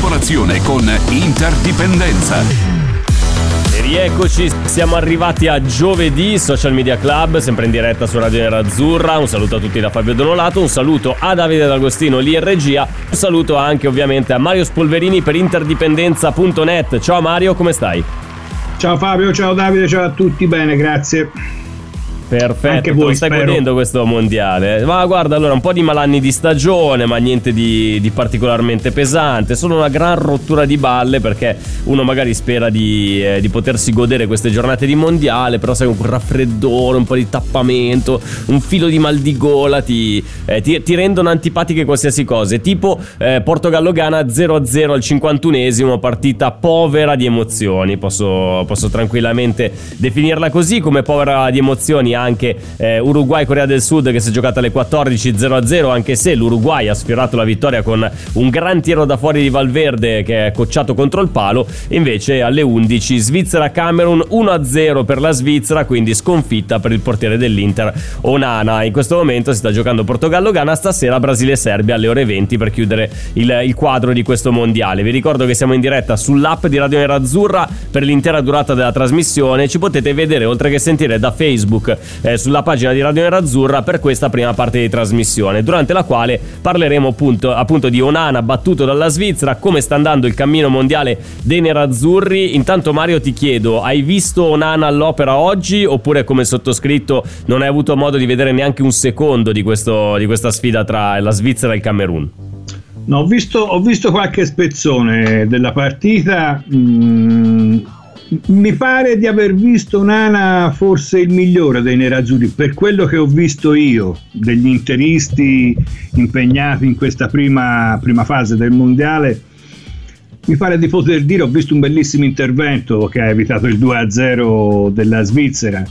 Collaborazione con Interdipendenza. E rieccoci, siamo arrivati a giovedì, Social Media Club, sempre in diretta su Radio Nerazzurra. Un saluto a tutti da Fabio Donolato, un saluto a Davide D'Agostino lì in regia, un saluto anche ovviamente a Mario Spolverini per interdipendenza.net. Ciao Mario, come stai? Ciao Fabio, ciao Davide, ciao a tutti, bene, grazie. Perfetto, Anche voi, stai spero. godendo questo mondiale. Ma guarda, allora un po' di malanni di stagione, ma niente di, di particolarmente pesante. Solo una gran rottura di balle perché uno magari spera di, eh, di potersi godere queste giornate di mondiale, però sai quel raffreddore, un po' di tappamento, un filo di mal di gola ti, eh, ti- ti rendono antipatiche qualsiasi cosa. Tipo eh, Portogallo-Ghana 0-0 al 51esimo, partita povera di emozioni. Posso, posso tranquillamente definirla così, come povera di emozioni anche eh, Uruguay-Corea del Sud che si è giocata alle 14 0-0, anche se l'Uruguay ha sfiorato la vittoria con un gran tiro da fuori di Valverde che è cocciato contro il palo. Invece alle 11 Svizzera-Camerun 1-0 per la Svizzera, quindi sconfitta per il portiere dell'Inter Onana. In questo momento si sta giocando Portogallo-Ghana, stasera Brasile-Serbia alle ore 20 per chiudere il, il quadro di questo mondiale. Vi ricordo che siamo in diretta sull'app di Radio Nerazzurra per l'intera durata della trasmissione. Ci potete vedere oltre che sentire da Facebook eh, sulla pagina di Radio Nerazzurra per questa prima parte di trasmissione, durante la quale parleremo appunto, appunto di Onana battuto dalla Svizzera, come sta andando il cammino mondiale dei nerazzurri. Intanto Mario ti chiedo, hai visto Onana all'opera oggi oppure come sottoscritto non hai avuto modo di vedere neanche un secondo di, questo- di questa sfida tra la Svizzera e il Camerun? No, ho, visto, ho visto qualche spezzone della partita. mm, mi pare di aver visto Nana forse il migliore dei nerazzurri per quello che ho visto io degli interisti impegnati in questa prima, prima fase del mondiale. Mi pare di poter dire, ho visto un bellissimo intervento che ha evitato il 2-0 della Svizzera,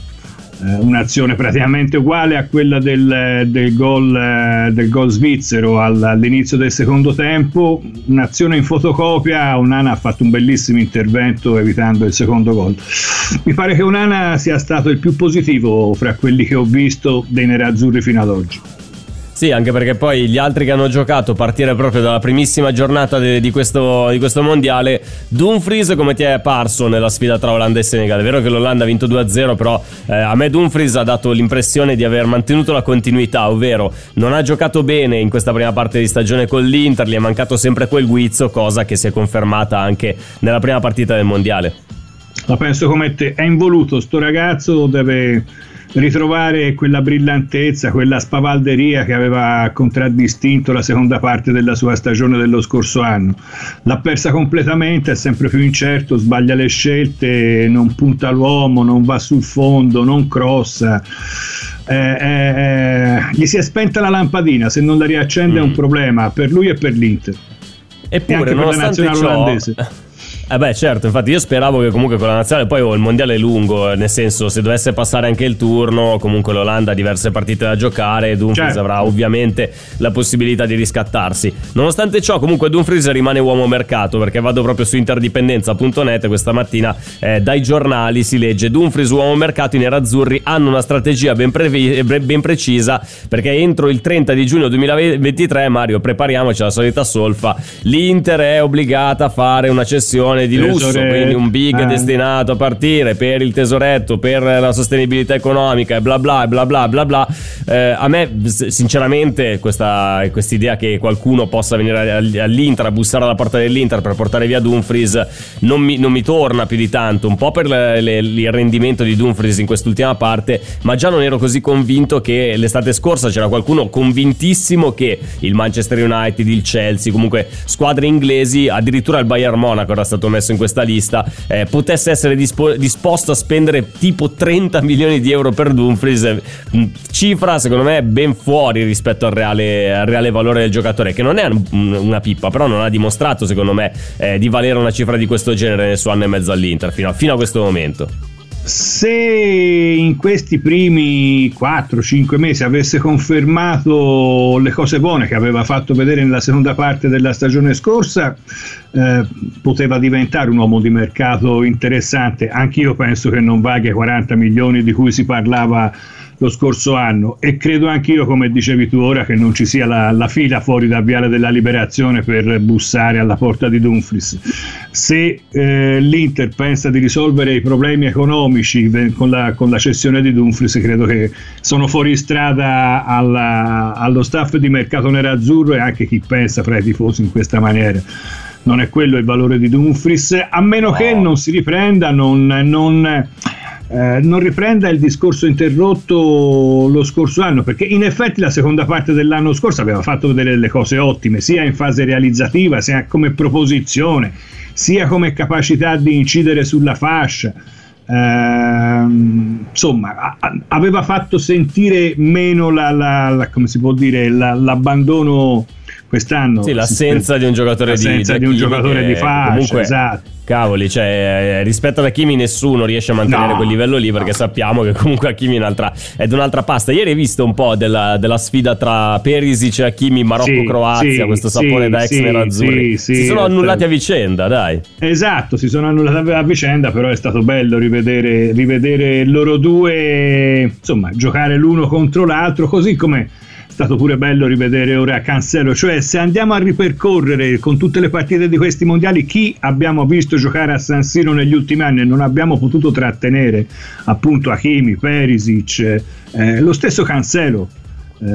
un'azione praticamente uguale a quella del, del gol, eh, del gol svizzero all- all'inizio del secondo tempo, un'azione in fotocopia, Onana ha fatto un bellissimo intervento evitando il secondo gol. Mi pare che Onana sia stato il più positivo fra quelli che ho visto dei nerazzurri fino ad oggi. Sì, anche perché poi gli altri che hanno giocato, partire proprio dalla primissima giornata de- di, questo, di questo mondiale, Dumfries come ti è parso nella sfida tra Olanda e Senegal? È vero che l'Olanda ha vinto 2-0, però eh, a me Dumfries ha dato l'impressione di aver mantenuto la continuità, ovvero non ha giocato bene in questa prima parte di stagione con l'Inter, gli è mancato sempre quel guizzo, cosa che si è confermata anche nella prima partita del mondiale. La penso come te, è involuto, sto ragazzo deve ritrovare quella brillantezza, quella spavalderia che aveva contraddistinto la seconda parte della sua stagione dello scorso anno. L'ha persa completamente, è sempre più incerto, sbaglia le scelte, non punta l'uomo, non va sul fondo, non crossa. Eh, eh, eh, gli si è spenta la lampadina, se non la riaccende è un problema per lui e per l'Inter. E Eppure, anche per la nazionale ciò, olandese. Eh beh, certo, infatti io speravo che comunque con la nazionale poi oh, il mondiale è lungo, nel senso se dovesse passare anche il turno, comunque l'Olanda ha diverse partite da giocare, Dumfries Certo. avrà ovviamente la possibilità di riscattarsi. Nonostante ciò, comunque Dumfries rimane uomo mercato, perché vado proprio su interdipendenza.net questa mattina eh, dai giornali si legge Dumfries uomo mercato, i nerazzurri hanno una strategia ben, previ- ben precisa, perché entro il 30 di giugno 2023, Mario, prepariamoci alla solita solfa, l'Inter è obbligata a fare una cessione di lusso, Tesoretto, quindi un big eh. destinato a partire per il tesoretto, per la sostenibilità economica e bla bla bla bla bla bla. Eh, a me sinceramente questa idea che qualcuno possa venire all- all'Inter a bussare alla porta dell'Inter per portare via Dumfries non mi, non mi torna più di tanto, un po' per le- le- il rendimento di Dumfries in quest'ultima parte, ma già non ero così convinto che l'estate scorsa c'era qualcuno convintissimo che il Manchester United, il Chelsea, comunque squadre inglesi, addirittura il Bayern Monaco era stato messo in questa lista eh, potesse essere dispo- disposto a spendere tipo 30 milioni di euro per Dumfries, eh, cifra secondo me ben fuori rispetto al reale, al reale valore del giocatore, che non è un, una pippa, però non ha dimostrato secondo me eh, di valere una cifra di questo genere nel suo anno e mezzo all'Inter fino a, fino a questo momento se in questi primi 4-5 mesi avesse confermato le cose buone che aveva fatto vedere nella seconda parte della stagione scorsa, eh, poteva diventare un uomo di mercato interessante. Anch'io penso che non vaghi 40 milioni di cui si parlava lo scorso anno e credo anch'io, come dicevi tu ora, che non ci sia la, la, fila fuori dal Viale della Liberazione per bussare alla porta di Dumfries. Se eh, l'Inter pensa di risolvere i problemi economici con la, con la, cessione di Dumfries, credo che sono fuori strada alla, allo staff di mercato nerazzurro e anche chi pensa fra i tifosi in questa maniera non è quello il valore di Dumfries, a meno no. che non si riprenda, non, non eh, non riprenda il discorso interrotto lo scorso anno, perché in effetti la seconda parte dell'anno scorso aveva fatto vedere delle cose ottime, sia in fase realizzativa, sia come proposizione, sia come capacità di incidere sulla fascia. Eh, insomma, a- aveva fatto sentire meno la, la, la, dire, l'abbandono quest'anno. Sì, l'assenza di un giocatore di, di, di un giocatore di fascia, comunque, esatto Cavoli, cioè, eh, rispetto ad Hakimi nessuno riesce a mantenere no, quel livello lì perché no. sappiamo che comunque Hakimi è, un'altra, è un'altra pasta. Ieri hai visto un po' della, della sfida tra Perisic e Hakimi, Marocco-Croazia, sì, questo sapore sì, da ex sì, nerazzurri. Sì, si sono annullati a vicenda, dai. Esatto, si sono annullati a vicenda, però è stato bello rivedere, rivedere loro due, insomma, giocare l'uno contro l'altro, così come stato pure bello rivedere ora Cancelo, cioè se andiamo a ripercorrere con tutte le partite di questi mondiali chi abbiamo visto giocare a San Siro negli ultimi anni e non abbiamo potuto trattenere appunto Hakimi, Perisic, eh, lo stesso Cancelo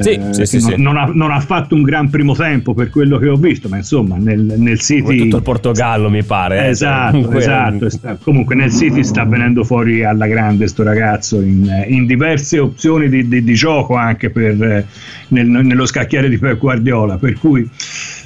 sì, eh, sì, sì, non. Non, ha, non, ha, fatto un gran primo tempo per quello che ho visto, ma insomma nel, nel City... Come tutto il Portogallo mi pare. Eh, esatto, comunque... esatto. Sta, comunque nel City sta venendo fuori alla grande sto ragazzo in, in diverse opzioni di, di, di, gioco anche per, nel, nello scacchiere di Pep Guardiola, per cui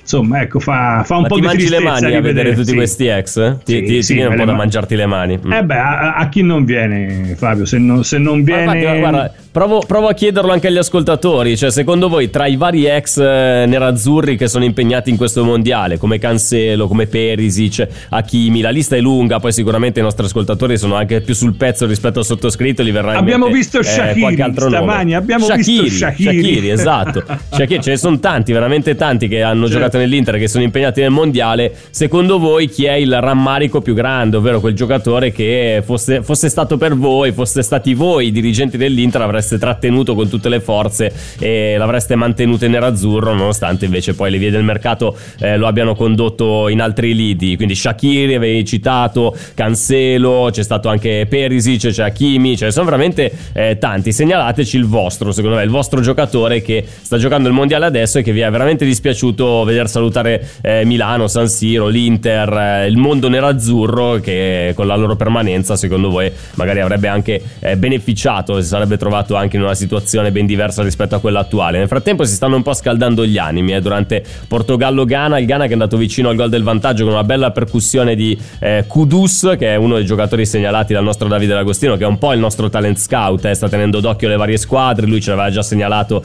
insomma, ecco, fa, fa un Ma po' di tristezza le mani a vedere tutti sì. questi ex? Eh? Ti, sì, ti, sì, ti viene un po' da mangiarti le mani. Mm. Eh beh, a, a, chi non viene, Fabio? Se, no, se non viene... Infatti, guarda, provo, provo, a chiederlo anche agli ascoltatori, cioè secondo voi tra i vari ex eh, nerazzurri che sono impegnati in questo mondiale, come Cancelo, come Perisic, Hakimi, la lista è lunga, poi sicuramente i nostri ascoltatori sono anche più sul pezzo rispetto al sottoscritto, li verrà Abbiamo mente, visto Shakiri eh, stamani, abbiamo Shakiri, visto Shakiri. Shakiri esatto. Shakiri, ce ne sono tanti, veramente tanti che hanno certo. giocato nell'Inter che sono impegnati nel mondiale, secondo voi chi è il rammarico più grande, ovvero quel giocatore che fosse, fosse stato per voi, foste stati voi i dirigenti dell'Inter, l'avreste trattenuto con tutte le forze e l'avreste mantenuto in nerazzurro, nonostante invece poi le vie del mercato eh, lo abbiano condotto in altri lidi. Quindi Shakiri avevi citato, Cancelo, c'è stato anche Perisic, c'è Hakimi, ne sono veramente eh, tanti. Segnalateci il vostro, secondo me, il vostro giocatore che sta giocando il mondiale adesso e che vi è veramente dispiaciuto veder salutare eh, Milano, San Siro, l'Inter, eh, il mondo nerazzurro che con la loro permanenza secondo voi magari avrebbe anche eh, beneficiato, si sarebbe trovato anche in una situazione ben diversa rispetto a quella attuale. Nel frattempo si stanno un po' scaldando gli animi eh, durante Portogallo-Ghana, il Ghana che è andato vicino al gol del vantaggio con una bella percussione di eh, Kudus che è uno dei giocatori segnalati dal nostro Davide D'Agostino che è un po' il nostro talent scout, eh, sta tenendo d'occhio le varie squadre, lui ce l'aveva già segnalato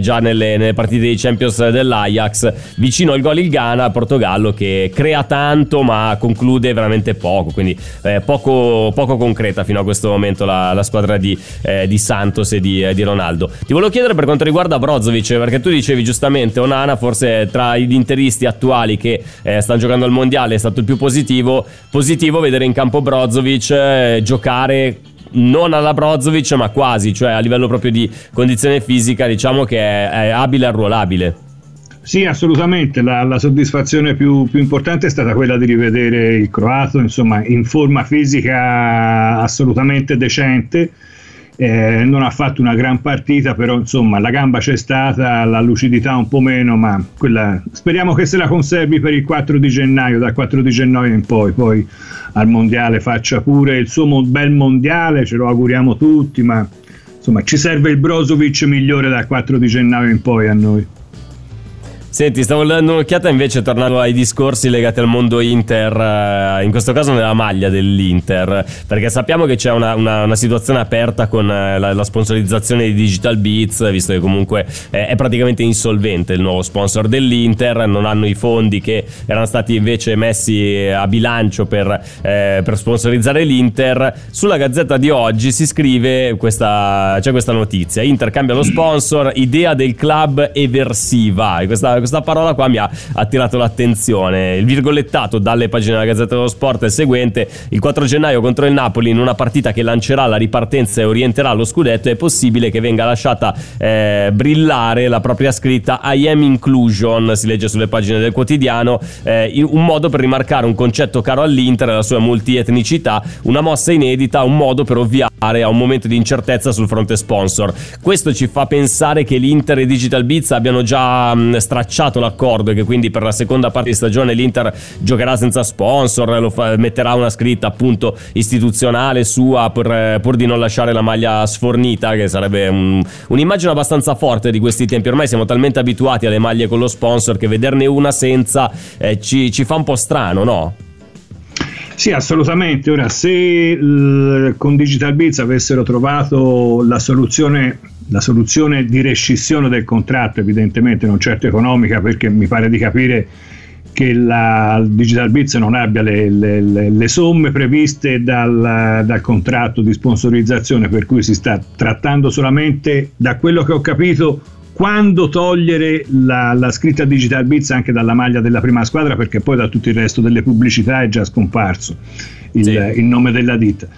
già nelle, nelle partite dei Champions dell'Ajax, vicino al gol il Ghana, Portogallo che crea tanto ma conclude veramente poco, quindi eh, poco, poco, concreta fino a questo momento la, la squadra di, eh, di, Santos e di, eh, di, Ronaldo. Ti volevo chiedere per quanto riguarda Brozovic, perché tu dicevi giustamente Onana forse tra gli interisti attuali che eh, stanno giocando al mondiale è stato il più positivo, positivo vedere in campo Brozovic eh, giocare non alla Brozovic ma quasi, cioè a livello proprio di condizione fisica diciamo che è, è abile e arruolabile. Sì, assolutamente. La, la soddisfazione più, più, importante è stata quella di rivedere il croato, insomma, in forma fisica assolutamente decente. Eh, non ha fatto una gran partita, però insomma la gamba c'è stata, la lucidità un po' meno, ma quella, speriamo che se la conservi per il 4 di gennaio, dal 4 di gennaio in poi, poi al mondiale faccia pure il suo bel mondiale, ce lo auguriamo tutti, ma insomma ci serve il Brozovic migliore dal 4 di gennaio in poi a noi. Senti, stavo dando un'occhiata invece tornando ai discorsi legati al mondo Inter, eh, in questo caso nella maglia dell'Inter, perché sappiamo che c'è una, una, una situazione aperta con eh, la, la, sponsorizzazione di Digital Beats, visto che comunque è praticamente insolvente il nuovo sponsor dell'Inter, non hanno i fondi che erano stati invece messi a bilancio per, eh, per sponsorizzare l'Inter. Sulla gazzetta di oggi si scrive questa, c'è questa notizia, Inter cambia lo sponsor, idea del club eversiva, questa questa parola qua mi ha attirato l'attenzione. Il virgolettato dalle pagine della Gazzetta dello Sport è il seguente: il 4 gennaio contro il Napoli, in una partita che lancerà la ripartenza e orienterà lo scudetto, è possibile che venga lasciata eh, brillare la propria scritta I am inclusion, si legge sulle pagine del quotidiano, eh, un modo per rimarcare un concetto caro all'Inter la sua multietnicità, una mossa inedita, un modo per ovviare a un momento di incertezza sul fronte sponsor. Questo ci fa pensare che l'Inter e Digital Beats abbiano già mh, stracciato stracciato l'accordo e che quindi per la seconda parte di stagione l'Inter giocherà senza sponsor, fa, metterà una scritta appunto istituzionale sua per, pur di non lasciare la maglia sfornita, che sarebbe un, un'immagine abbastanza forte di questi tempi. Ormai siamo talmente abituati alle maglie con lo sponsor che vederne una senza eh, ci, ci fa un po' strano, no? Sì, assolutamente. Ora, se l- con Digital Biz avessero trovato la soluzione la soluzione di rescissione del contratto, evidentemente non certo economica, perché mi pare di capire che la Digital Bits non abbia le, le, le, le somme previste dal, dal, contratto di sponsorizzazione, per cui si sta trattando solamente, da quello che ho capito, quando togliere la, la scritta Digital Bits anche dalla maglia della prima squadra, perché poi da tutto il resto delle pubblicità è già scomparso il, sì. il nome della ditta.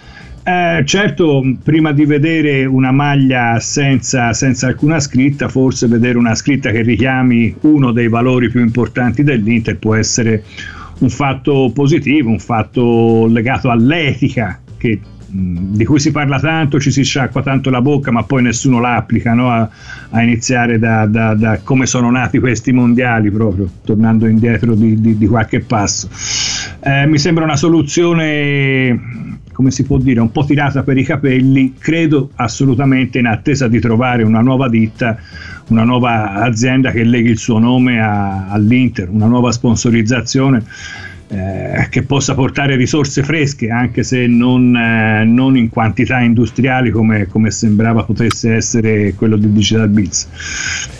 Eh, certo, prima di vedere una maglia senza, senza, alcuna scritta, forse vedere una scritta che richiami uno dei valori più importanti dell'Inter può essere un fatto positivo, un fatto legato all'etica che di cui si parla tanto, ci si sciacqua tanto la bocca, ma poi nessuno l'applica, no? a, a, iniziare da, da, da, come sono nati questi mondiali, proprio tornando indietro di, di, di qualche passo. Eh, mi sembra una soluzione come si può dire, un po' tirata per i capelli, credo assolutamente in attesa di trovare una nuova ditta, una nuova azienda che leghi il suo nome a, all'Inter, una nuova sponsorizzazione. Eh, che possa portare risorse fresche, anche se non, eh, non in quantità industriali come, come, sembrava potesse essere quello di Digital Beats.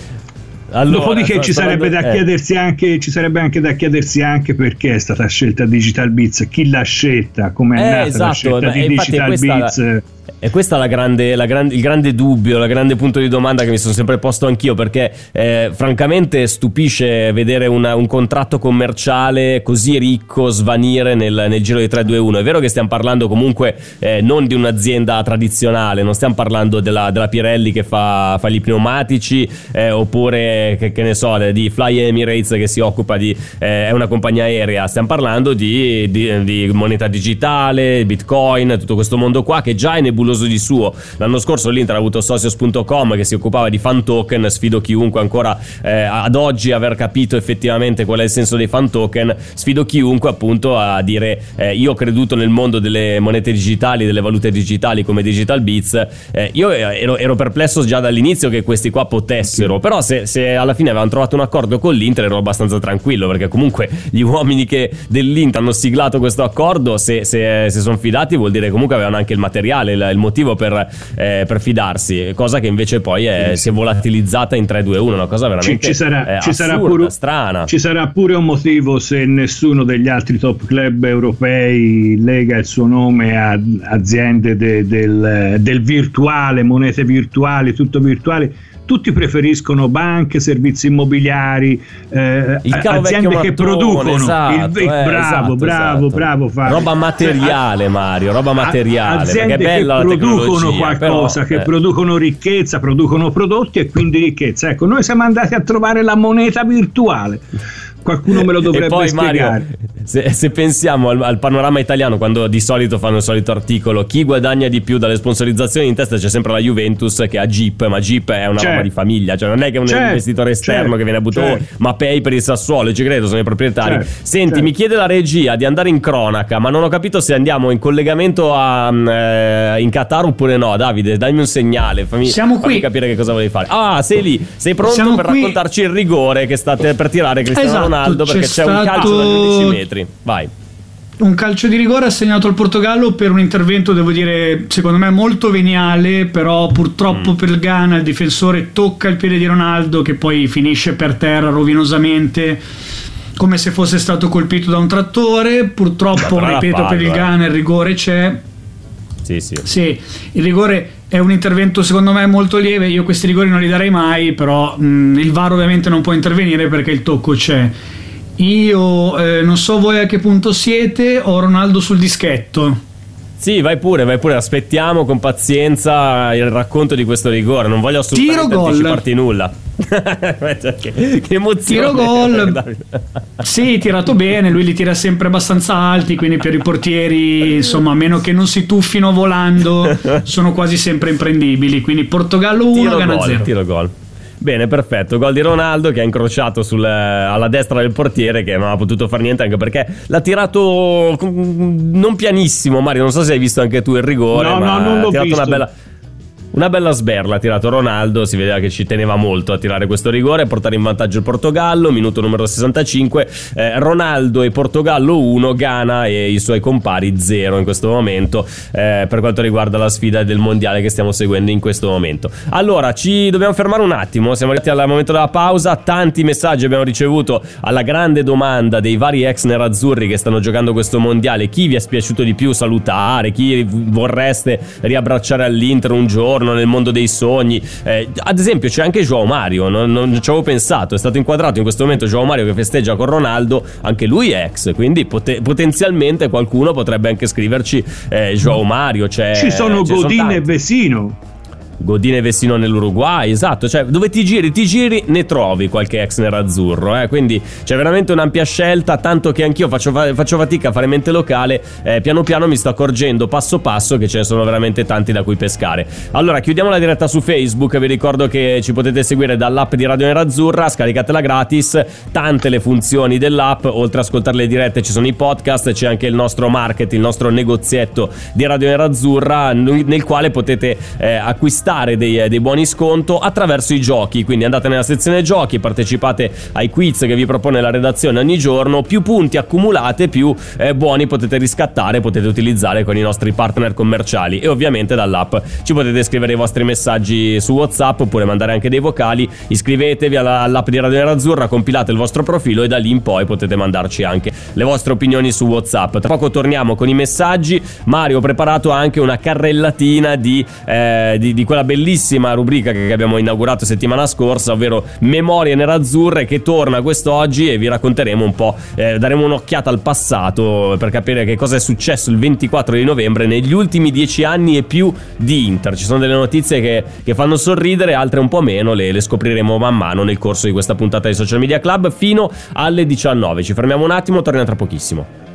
Allora, Dopodiché ci sarebbe, da eh. anche, ci sarebbe anche da chiedersi anche perché è stata scelta Digital Beats, chi l'ha scelta, come è eh, nata esatto, la scelta di Digital Beats. E questo è la grande, la grande, il grande dubbio, il grande punto di domanda che mi sono sempre posto anch'io, perché eh, francamente stupisce vedere una, un contratto commerciale così ricco svanire nel, nel giro di 3-2-1. È vero che stiamo parlando comunque eh, non di un'azienda tradizionale, non stiamo parlando della, della Pirelli che fa, fa gli pneumatici, eh, oppure che, che, ne so, di Fly Emirates che si occupa di... Eh, è una compagnia aerea, stiamo parlando di, di, di moneta digitale, bitcoin, tutto questo mondo qua che già è nebuloso nebuloso di suo. L'anno scorso l'Inter ha avuto Socios.com che si occupava di fan token, sfido chiunque ancora eh, ad oggi aver capito effettivamente qual è il senso dei fan token, sfido chiunque appunto a dire eh, io ho creduto nel mondo delle monete digitali, delle valute digitali come Digital Beats, eh, io ero, ero, perplesso già dall'inizio che questi qua potessero, però se, se, alla fine avevano trovato un accordo con l'Inter ero abbastanza tranquillo perché comunque gli uomini che dell'Inter hanno siglato questo accordo, se, se, se sono fidati vuol dire comunque avevano anche il materiale, il, il motivo per, eh, per fidarsi, cosa che invece poi è, si è volatilizzata in 3-2-1, una cosa veramente ci, ci sarà, eh, ci assurda, sarà pure, strana. Ci sarà pure un motivo se nessuno degli altri top club europei lega il suo nome a aziende de, del, del virtuale, monete virtuali, tutto virtuale tutti preferiscono banche, servizi immobiliari, eh, aziende che producono. Esatto, il, eh, bravo, esatto, bravo, esatto. bravo. Fabio. Roba materiale, Mario, roba materiale. Aziende che producono qualcosa, però, che eh. producono ricchezza, producono prodotti e quindi ricchezza. Ecco, noi siamo andati a trovare la moneta virtuale qualcuno me lo dovrebbe e poi, spiegare. Mario, se, se pensiamo al, al, panorama italiano, quando di solito fanno il solito articolo, chi guadagna di più dalle sponsorizzazioni, in testa c'è sempre la Juventus che ha Jeep, ma Jeep è una certo. roba di famiglia, cioè non è che è un certo. investitore esterno certo. che viene a buttare, certo. ma pay per il Sassuolo, ci credo, sono i proprietari. Certo. Senti, certo. mi chiede la regia di andare in cronaca, ma non ho capito se andiamo in collegamento a, mm, eh, in Qatar oppure no. Davide, dammi un segnale, fammi, Siamo fammi qui. capire che cosa volevi fare. Ah, sei lì, sei pronto Siamo per qui. raccontarci il rigore che state per tirare Cristiano esatto, Ronaldo perché c'è, c'è un calcio dagli 11 metri. Vai un calcio di rigore assegnato al Portogallo per un intervento, devo dire, secondo me molto veniale, però purtroppo mm. per il Ghana il difensore tocca il piede di Ronaldo che poi finisce per terra rovinosamente come se fosse stato colpito da un trattore. Purtroppo, ripeto, palla, per il Ghana il rigore c'è. Sì, sì. Sì, il rigore è un intervento secondo me molto lieve. Io questi rigori non li darei mai, però mh, mm, il VAR ovviamente non può intervenire perché il tocco c'è. Io eh, non so voi a che punto siete, ho Ronaldo sul dischetto. Sì, vai pure, vai pure, aspettiamo con pazienza il racconto di questo rigore, non voglio assolutamente Tiro anticiparti gol. nulla. Cioè, che, che emozione. Tiro gol. sì, tirato bene, lui li tira sempre abbastanza alti, quindi per i portieri, insomma, a meno che non si tuffino volando, sono quasi sempre imprendibili, quindi Portogallo 1, Ghana 0. Tiro gol. Bene, perfetto. Gol di Ronaldo che ha incrociato sul, alla destra del portiere che non ha potuto fare niente anche perché l'ha tirato non pianissimo. Mario, non so se hai visto anche tu il rigore, no, ma no, non l'ho ha tirato visto. una bella una bella sberla ha tirato Ronaldo, si vedeva che ci teneva molto a tirare questo rigore, a portare in vantaggio il Portogallo, minuto numero 65, eh, Ronaldo e Portogallo 1, Ghana e i suoi compari 0 in questo momento eh, per quanto riguarda la sfida del mondiale che stiamo seguendo in questo momento. Allora, ci dobbiamo fermare un attimo, siamo arrivati al momento della pausa, tanti messaggi abbiamo ricevuto alla grande domanda dei vari ex nerazzurri che stanno giocando questo mondiale, chi vi è spiaciuto di più salutare, chi vorreste riabbracciare all'Inter un giorno giorno nel mondo dei sogni. Eh, ad esempio, c'è anche Joao Mario, non, non, ci avevo pensato. È stato inquadrato in questo momento Joao Mario che festeggia con Ronaldo, anche lui è ex, quindi pot- potenzialmente qualcuno potrebbe anche scriverci eh, Joao Mario. Ci sono Godin e Vesino. Godine Vessino nell'Uruguay, esatto, cioè dove ti giri, ti giri, ne trovi qualche ex nerazzurro, eh? quindi c'è veramente un'ampia scelta, tanto che anch'io faccio, faccio fatica a fare mente locale, eh, piano piano mi sto accorgendo passo passo che ce ne sono veramente tanti da cui pescare. Allora, chiudiamo la diretta su Facebook, vi ricordo che ci potete seguire dall'app di Radio Nerazzurra, scaricatela gratis, tante le funzioni dell'app, oltre a ascoltare le dirette ci sono i podcast, c'è anche il nostro market, il nostro negozietto di Radio Nerazzurra, nel quale potete eh, acquistare acquistare dei, dei, buoni sconto attraverso i giochi. Quindi andate nella sezione giochi, partecipate ai quiz che vi propone la redazione ogni giorno. Più punti accumulate, più eh, buoni potete riscattare, potete utilizzare con i nostri partner commerciali. E ovviamente dall'app ci potete scrivere i vostri messaggi su WhatsApp oppure mandare anche dei vocali. Iscrivetevi alla, all'app di Radio Nerazzurra, compilate il vostro profilo e da lì in poi potete mandarci anche le vostre opinioni su WhatsApp. Tra poco torniamo con i messaggi. Mario, ho preparato anche una carrellatina di, eh, di, di quella quella bellissima rubrica che abbiamo inaugurato settimana scorsa, ovvero Memorie nerazzurre, che torna quest'oggi e vi racconteremo un po', eh, daremo un'occhiata al passato per capire che cosa è successo il 24 di novembre negli ultimi dieci anni e più di Inter. Ci sono delle notizie che, che fanno sorridere, altre un po' meno, le, le scopriremo man mano nel corso di questa puntata di Social Media Club fino alle 19. Ci fermiamo un attimo, torniamo tra pochissimo.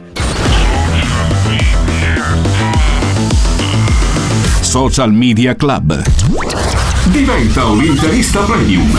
Social Media Club. Diventa un interista premium.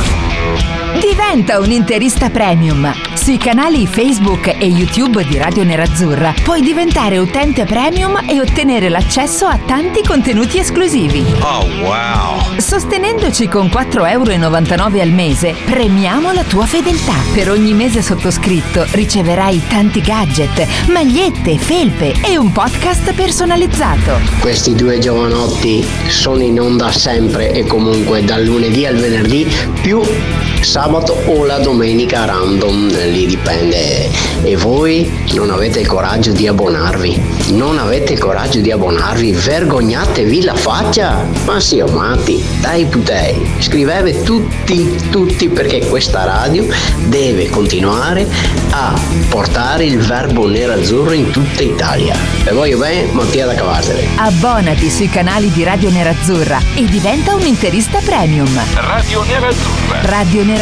Diventa un interista premium. Sui canali Facebook e YouTube di Radio Nerazzurra puoi diventare utente premium e ottenere l'accesso a tanti contenuti esclusivi. Oh wow! Sostenendoci con 4,99 euro al mese, premiamo la tua fedeltà. Per ogni mese sottoscritto riceverai tanti gadget, magliette, felpe e un podcast personalizzato. Questi due giovanotti sono in onda sempre e comunque dal lunedì al venerdì più sabato o la domenica random, lì dipende. E voi non avete il coraggio di abbonarvi? Non avete il coraggio di abbonarvi? Vergognatevi la faccia? Ma sì, matti, dai putei. Scrivete tutti, tutti perché questa radio deve continuare a portare il verbo nero-azzurro in tutta Italia. E voglio bene, Mattia da Cavartele. Abbonati sui canali di Radio Nerazzurra e diventa un interista premium. Radio Nerazzurra. Radio Nerazzurra.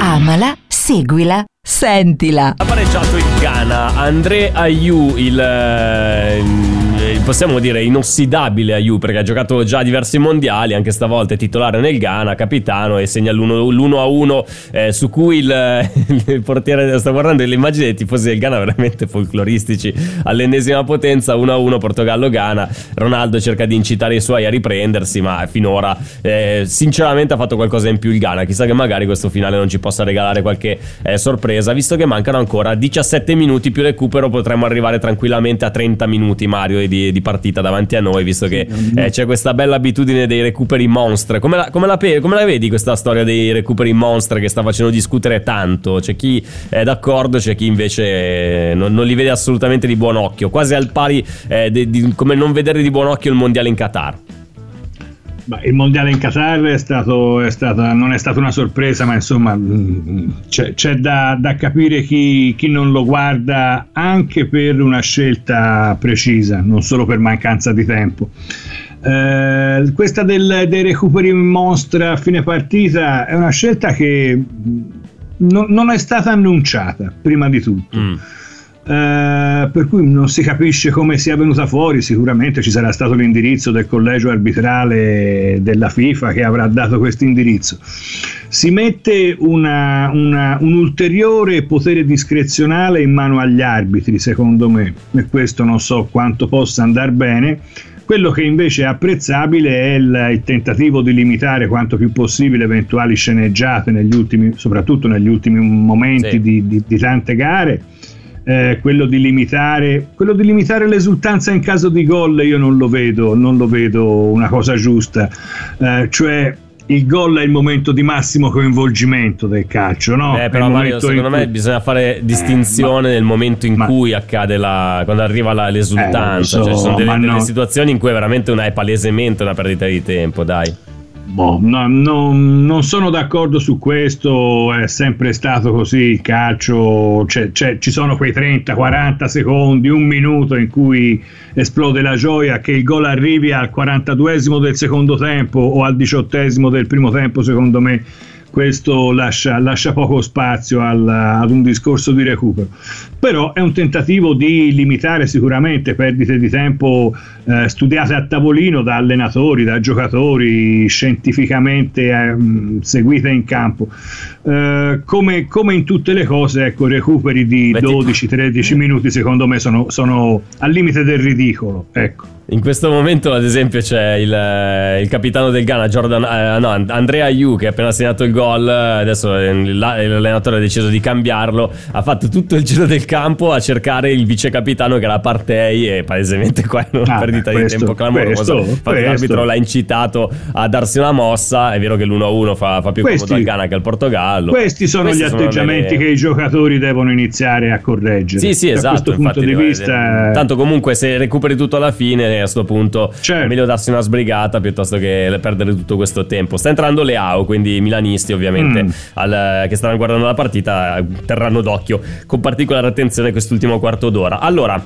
Amala Seguila, sentila. Ha pareggiato il Ghana, André Ayew, il, eh, il- possiamo dire inossidabile Ayew perché ha giocato già diversi mondiali, anche stavolta è titolare nel Ghana, capitano e segna l'1 a 1 su cui il, il portiere, sta guardando le immagini dei tifosi del Ghana veramente folcloristici all'ennesima potenza 1 a 1 Portogallo-Ghana, Ronaldo cerca di incitare i suoi a riprendersi ma finora eh, sinceramente ha fatto qualcosa in più il Ghana, chissà che magari questo finale non ci possa regalare qualche eh, sorpresa, visto che mancano ancora 17 minuti più recupero potremmo arrivare tranquillamente a 30 minuti Mario di, di partita davanti a noi, visto che eh, c'è questa bella abitudine dei recuperi monstre. Come la, come la come la vedi questa storia dei recuperi monstre che sta facendo discutere tanto? C'è chi è d'accordo, c'è chi invece eh, non, non li vede assolutamente di buon occhio, quasi al pari eh, di, di- come non vedere di buon occhio il mondiale in Qatar. Il mondiale in Qatar è stato, è stata, non è stata una sorpresa, ma insomma mm, c'è, c'è da, da capire chi, chi non lo guarda anche per una scelta precisa, non solo per mancanza di tempo. Eh, questa del- dei recuperi in mostra a fine partita è una scelta che mm, non- non è stata annunciata prima di tutto. Mm. Eh, per cui non si capisce come sia venuta fuori. Sicuramente ci sarà stato l'indirizzo del collegio arbitrale della FIFA che avrà dato questo indirizzo. Si mette una- una- un ulteriore potere discrezionale in mano agli arbitri, secondo me, e questo non so quanto possa andare bene. Quello che invece è apprezzabile è il, il tentativo di limitare quanto più possibile eventuali sceneggiate, negli ultimi, soprattutto negli ultimi momenti Sì. di- di- di tante gare eh, quello, di limitare, quello di limitare l'esultanza in caso di gol io non lo vedo, non lo vedo una cosa giusta, Eh, cioè il gol è il momento di massimo coinvolgimento del calcio, no? Eh, È però Mario, secondo in me cui- bisogna fare distinzione nel momento in ma- cui accade la. quando arriva la- l'esultanza. Eh, so, cioè, ci sono delle, ma delle no. situazioni in cui veramente una è palesemente una perdita di tempo, dai. Boh, no, no, non sono d'accordo su questo, è sempre stato così il calcio, c'è- c'è- ci sono quei 30-40 secondi, un minuto in cui esplode la gioia che il gol arrivi al 42esimo del secondo tempo o al 18esimo del primo tempo, secondo me questo lascia, lascia poco spazio al- ad un discorso di recupero. Però è un tentativo di limitare sicuramente perdite di tempo eh, studiate a tavolino da allenatori, da giocatori, scientificamente ehm, seguite in campo. Eh, come, come in tutte le cose, ecco, recuperi di Beh, tipo- 12-13 minuti secondo me sono, sono al limite del ridicolo. Ecco. In questo momento, ad esempio, c'è il, eh, il capitano del Ghana, Jordan, eh, no, Andrea Ayew, che ha appena segnato il gol. Adesso eh, la- l'allenatore ha deciso di cambiarlo. Ha fatto tutto il giro del campo a cercare il vice capitano che era Partey. E palesemente qua è una Ah, perdita di questo- tempo clamorosa. Infatti, l'arbitro l'ha incitato a darsi una mossa. È vero che l'1-1 fa, fa più Questi- comodo al Ghana che al Portogallo. Questi sono Queste gli atteggiamenti delle- che i giocatori devono iniziare a correggere. Sì, sì, da esatto. questo punto infatti, di vista, Tanto comunque se recuperi tutto alla fine, a sto punto Certo. è meglio darsi una sbrigata piuttosto che perdere tutto questo tempo. Sta entrando Leao, quindi i milanisti ovviamente Mm. al- che stanno guardando la partita terranno d'occhio con particolare attenzione quest'ultimo quarto d'ora. Allora,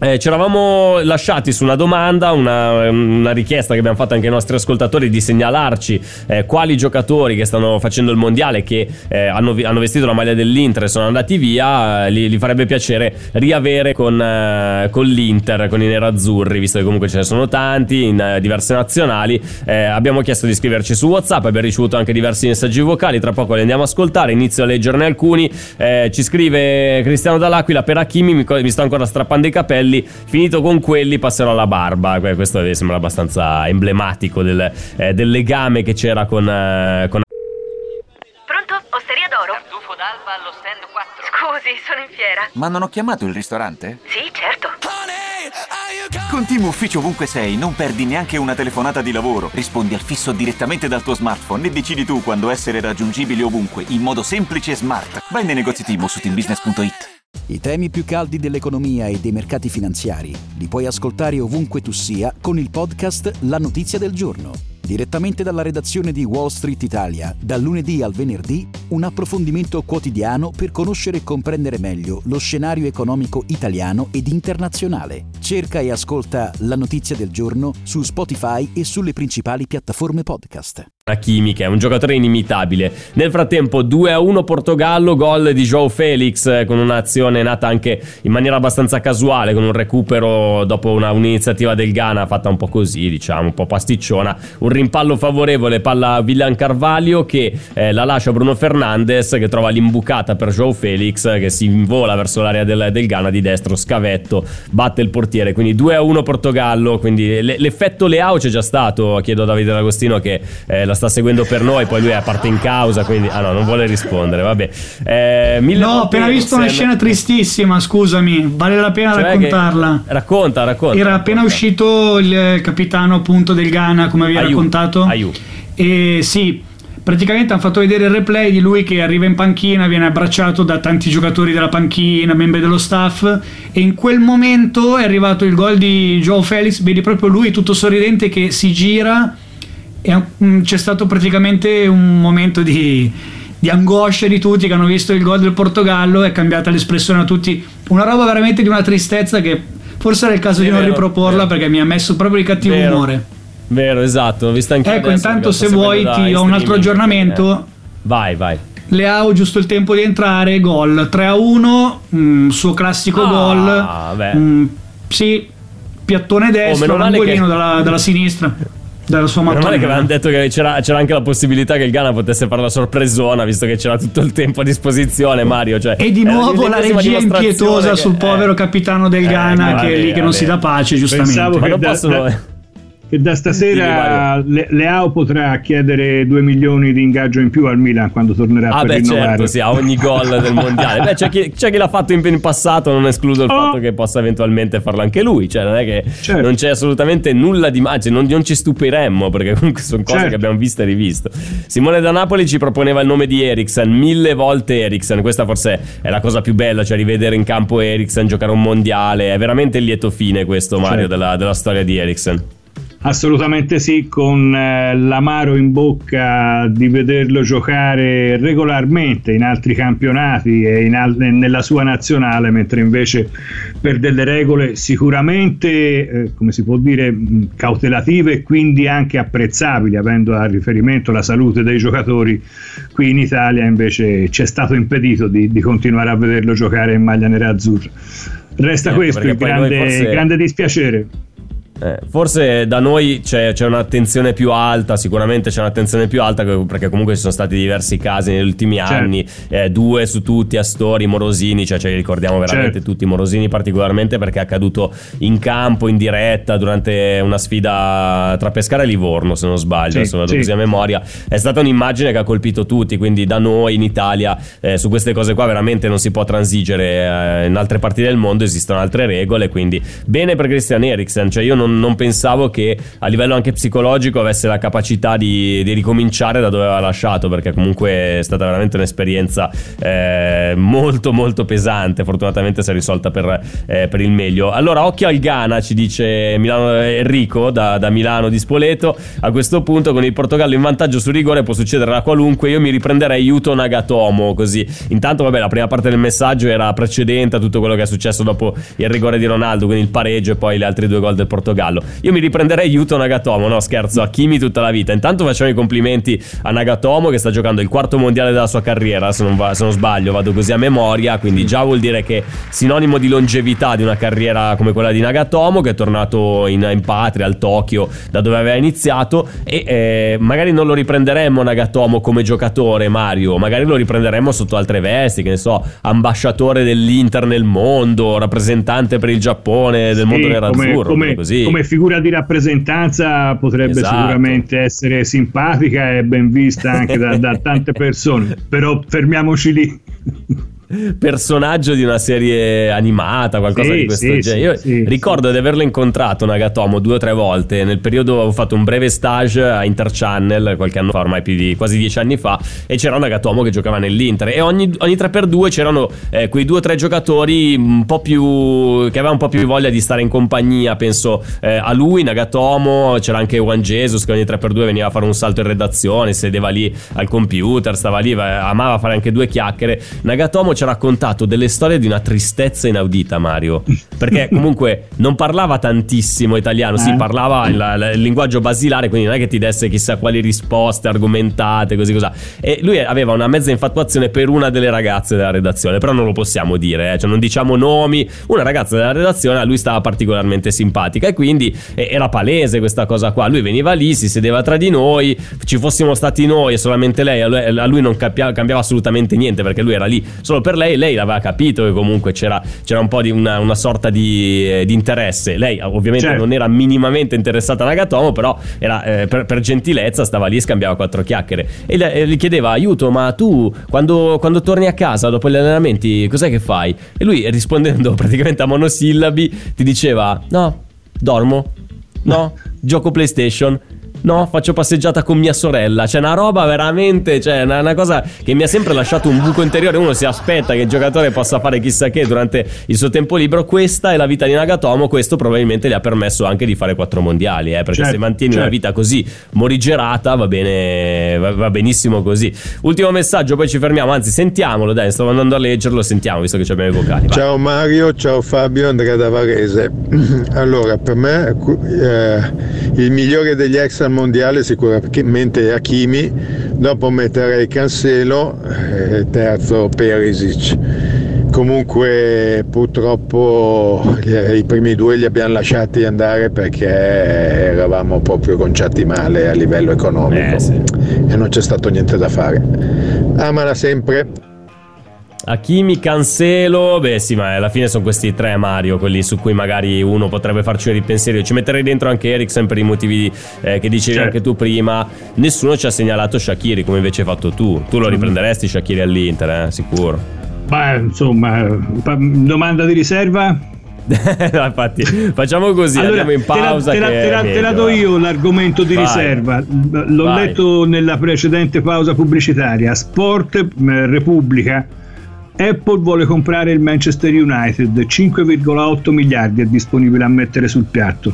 eh, ci eravamo lasciati su una domanda, una, una richiesta che abbiamo fatto anche ai nostri ascoltatori di segnalarci eh, quali giocatori che stanno facendo il mondiale, che eh, hanno, hanno vestito la maglia dell'Inter e sono andati via, eh, li, li farebbe piacere riavere con, eh, con l'Inter, con i nerazzurri, visto che comunque ce ne sono tanti in eh, diverse nazionali. Abbiamo chiesto di scriverci su WhatsApp, abbiamo ricevuto anche diversi messaggi vocali, tra poco li andiamo a ascoltare, inizio a leggerne alcuni. Ci scrive Cristiano Dall'Aquila per Hakimi, mi, mi sto ancora strappando i capelli, finito con quelli passerò alla barba. Que- Questo mi sembra abbastanza emblematico del, eh, del legame che c'era con, eh, con Pronto? Osteria d'oro? Tartufo d'alba allo stand 4. Scusi, sono in fiera. Ma non ho chiamato il ristorante? Sì, certo. Con Team Ufficio ovunque sei, non perdi neanche una telefonata di lavoro. Rispondi al fisso direttamente dal tuo smartphone e decidi tu quando essere raggiungibile ovunque, in modo semplice e smart. Vai nei negozi Team su teambusiness.it. I temi più caldi dell'economia e dei mercati finanziari li puoi ascoltare ovunque tu sia con il podcast La Notizia del Giorno. Direttamente dalla redazione di Wall Street Italia, dal lunedì al venerdì, un approfondimento quotidiano per conoscere e comprendere meglio lo scenario economico italiano ed internazionale. Cerca e ascolta la notizia del giorno su Spotify e sulle principali piattaforme podcast. Che è un giocatore inimitabile. Nel frattempo 2-1 Portogallo, gol di Joao Felix con un'azione nata anche in maniera abbastanza casuale, con un recupero dopo una, un'iniziativa del Ghana fatta un po' così, diciamo, un po' pasticciona. Un rimpallo favorevole, palla a Villan Carvalho che eh, la lascia Bruno Fernandes che trova l'imbucata per Joao Felix che si invola verso l'area del, del Ghana di destro, scavetto, batte il portiere. Quindi 2-1 Portogallo, quindi l'effetto Leao c'è già stato, chiedo a Davide D'Agostino che eh, la sta seguendo per noi, poi lui è a parte in causa, quindi ah no, non vuole rispondere, vabbè. Eh, no, ho appena visto una scena tristissima, scusami, vale la pena cioè raccontarla. Racconta, racconta. Era racconta. appena uscito il capitano appunto del Ghana, come vi ha raccontato. Aiù. E sì, praticamente hanno fatto vedere il replay di lui che arriva in panchina, viene abbracciato da tanti giocatori della panchina, membri dello staff e in quel momento è arrivato il gol di Joe Felix, vedi proprio lui tutto sorridente che si gira e c'è stato praticamente un momento di, di angoscia di tutti che hanno visto il gol del Portogallo è cambiata l'espressione a tutti una roba veramente di una tristezza che forse era il caso è di non vero, riproporla vero. perché mi ha messo proprio di cattivo vero. umore vero esatto ho visto anche ecco intanto se vuoi ti ho un altro aggiornamento eh. vai vai Leao giusto il tempo di entrare gol 3 a 1 mm, suo classico ah, gol mm, sì piattone destro oh, angolino che... dalla, dalla sinistra dalla sua mattonina. Meno male che avevano detto che c'era, c'era, anche la possibilità che il Ghana potesse fare la sorpresona, visto che c'era tutto il tempo a disposizione, Mario. Cioè, e di nuovo la regia impietosa che, sul povero eh, capitano del Ghana, eh, che è lì che non si dà pace, giustamente. Pensavo Ma che non da, possono... Da che da stasera Le- Leao potrà chiedere 2 milioni di ingaggio in più al Milan quando tornerà ah per beh rinnovare. certo sì, a ogni gol del mondiale beh c'è chi, c'è chi, l'ha fatto in, in, passato non escludo il oh. fatto che possa eventualmente farlo anche lui cioè non è che certo. non c'è assolutamente nulla di magico non, non, ci stupiremmo perché comunque sono cose certo. che abbiamo visto e rivisto Simone da Napoli ci proponeva il nome di Eriksen mille volte Eriksen questa forse è la cosa più bella cioè rivedere in campo Eriksen giocare un mondiale è veramente il lieto fine questo Mario certo. della, della storia di Eriksen Assolutamente sì, con eh, l'amaro in bocca di vederlo giocare regolarmente in altri campionati e al- nella sua nazionale, mentre invece per delle regole sicuramente, eh, come si può dire, cautelative e quindi anche apprezzabili, avendo a riferimento la salute dei giocatori, qui in Italia invece ci è stato impedito di, di continuare a vederlo giocare in maglia nera-azzurra. Resta eh, questo il grande, forse... grande dispiacere. Eh, forse da noi c'è, c'è, un'attenzione più alta, sicuramente c'è un'attenzione più alta perché comunque ci sono stati diversi casi negli ultimi certo. anni, eh, due su tutti, Astori, Morosini, cioè ce li ricordiamo veramente certo. tutti, Morosini particolarmente perché è accaduto in campo, in diretta, durante una sfida tra Pescara e Livorno se non sbaglio, sì, vado sì. così a memoria, è stata un'immagine che ha colpito tutti, quindi da noi in Italia eh, su queste cose qua veramente non si può transigere, eh, in altre parti del mondo esistono altre regole, quindi bene per Christian Eriksen, cioè io non non, non, pensavo che a livello anche psicologico avesse la capacità di, di, ricominciare da dove aveva lasciato, perché comunque è stata veramente un'esperienza eh, molto molto pesante, fortunatamente si è risolta per, eh, per, il meglio. Allora, occhio al Ghana, ci dice Milano, Enrico da, da, Milano di Spoleto, a questo punto con il Portogallo in vantaggio sul rigore può succedere a qualunque, io mi riprenderei Yuto Nagatomo, così. Intanto, vabbè, la prima parte del messaggio era precedente a tutto quello che è successo dopo il rigore di Ronaldo, quindi il pareggio e poi gli altri due gol del Portogallo. Portogallo. Io mi riprenderei Yuto Nagatomo, no scherzo, a Kimi tutta la vita. Intanto facciamo i complimenti a Nagatomo che sta giocando il quarto mondiale della sua carriera, se non, va, se non sbaglio, vado così a memoria, quindi già vuol dire che sinonimo di longevità di una carriera come quella di Nagatomo che è tornato in, in patria al Tokyo da dove aveva iniziato e eh, magari non lo riprenderemmo Nagatomo come giocatore Mario, magari lo riprenderemmo sotto altre vesti, che ne so, ambasciatore dell'Inter nel mondo, rappresentante per il Giappone del sì, mondo nerazzurro, come, come, così come figura di rappresentanza potrebbe esatto. sicuramente essere simpatica e ben vista anche da, da tante persone, però fermiamoci lì. Personaggio di una serie animata, qualcosa Sì, di questo sì, genere. Io sì, sì, ricordo di averlo incontrato Nagatomo due o tre volte. Nel periodo avevo fatto un breve stage a Interchannel qualche anno fa, ormai più di quasi dieci anni fa, e c'era Nagatomo che giocava nell'Inter. E ogni, ogni 3x2 c'erano eh, quei due o tre giocatori un po' più. che avevano un po' più voglia di stare in compagnia. Penso eh, a lui, Nagatomo, c'era anche Juan Jesus che ogni 3x2 veniva a fare un salto in redazione, sedeva lì al computer, stava lì, va- amava fare anche due chiacchiere. Nagatomo ci ha raccontato delle storie di una tristezza inaudita, Mario. Perché comunque non parlava tantissimo italiano, sì, Eh. parlava il, il linguaggio basilare, quindi non è che ti desse chissà quali risposte argomentate, così così. E lui aveva una mezza infatuazione per una delle ragazze della redazione, però non lo possiamo dire, eh, cioè non diciamo nomi. Una ragazza della redazione a lui stava particolarmente simpatica e quindi era palese questa cosa qua. Lui veniva lì, si sedeva tra di noi, ci fossimo stati noi e solamente lei, a lui, non cambiava assolutamente niente perché lui era lì solo per lei, lei l'aveva capito che comunque c'era, c'era un po' di una, una sorta di, eh, di interesse. Lei ovviamente Certo. non era minimamente interessata a Nagatomo, però era, eh, per, per gentilezza stava lì e scambiava quattro chiacchiere. E, le- e gli chiedeva aiuto, ma tu quando, quando torni a casa dopo gli allenamenti cos'è che fai? E lui rispondendo praticamente a monosillabi ti diceva no, dormo, no, gioco PlayStation. No, faccio passeggiata con mia sorella. C'è una roba veramente. Cioè, una, una cosa che mi ha sempre lasciato un buco interiore. Uno si aspetta che il giocatore possa fare chissà che durante il suo tempo libero. Questa è la vita di Nagatomo. Questo probabilmente gli ha permesso anche di fare quattro mondiali. Eh, perché Certo, se mantieni una certo. vita così morigerata, va bene, va, va benissimo così. Ultimo messaggio, poi ci fermiamo. Anzi, sentiamolo. Dai, stavo andando a leggerlo. Sentiamo, visto che abbiamo i vocali. Vai. Ciao Mario, ciao Fabio, Andrea da Varese. Allora, per me eh, il migliore degli ex al mondiale sicuramente Hakimi, dopo metterei Cancelo, eh, terzo Perisic. Comunque purtroppo i primi due li abbiamo lasciati andare perché eravamo proprio conciati male a livello economico Eh, sì. e non c'è stato niente da fare. Amala sempre. Hakimi, Cancelo, beh sì, ma alla fine sono questi tre Mario, quelli su cui magari uno potrebbe farci un ripensiero. Io Ci metterei dentro anche Eriksen per i motivi eh, che dicevi Certo. anche tu prima. Nessuno ci ha segnalato Shakiri come invece hai fatto tu. Tu lo riprenderesti Shakiri all'Inter, eh? sicuro. Beh, insomma, domanda di riserva? Infatti, facciamo così, andiamo in pausa. Te la, te la- te la do io l'argomento di Vai. riserva. L'ho Vai. letto nella precedente pausa pubblicitaria. Sport eh, Repubblica. Apple vuole comprare il Manchester United. 5,8 miliardi è disponibile a mettere sul piatto.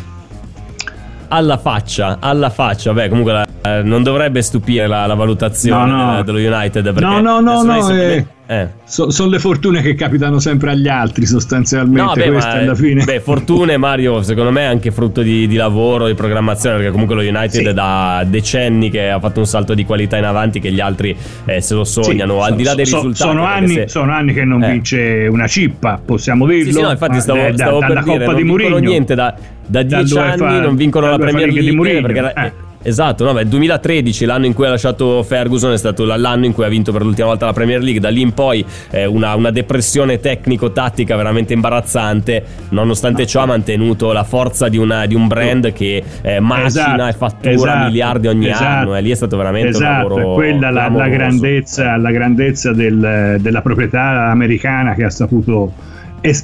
Alla faccia, alla faccia. Beh, comunque la- eh, non dovrebbe stupire la, la valutazione No, no. dello United. No, no, no, no, sempre- eh. sono le fortune che capitano sempre agli altri, sostanzialmente. No, beh, Queste ma, alla fine. beh, fortune Mario, secondo me è anche frutto di, di lavoro, di programmazione, perché comunque lo United Sì. è da decenni che ha fatto un salto di qualità in avanti che gli altri eh, se lo sognano, Sì, al di là so- dei so- risultati. Sono anni, se- sono anni che non Eh. vince una cippa, possiamo dirlo. Sì, sì, no, infatti stavo, eh, da- stavo per dalla dire, Coppa non di Mourinho. niente da, da dieci anni, non vincono la Premier League League. Perché, eh. Esatto, no, beh, 2013, l'anno in cui ha lasciato Ferguson, è stato l'anno in cui ha vinto per l'ultima volta la Premier League. Da lì in poi eh, una, una depressione tecnico-tattica veramente imbarazzante. Nonostante ciò, ha mantenuto la forza di, una- di un brand che eh, macina Esatto, e fattura esatto, miliardi ogni esatto. anno. E lì è stato veramente esatto, un lavoro. è quella la, la grandezza, la grandezza del- della proprietà americana che ha saputo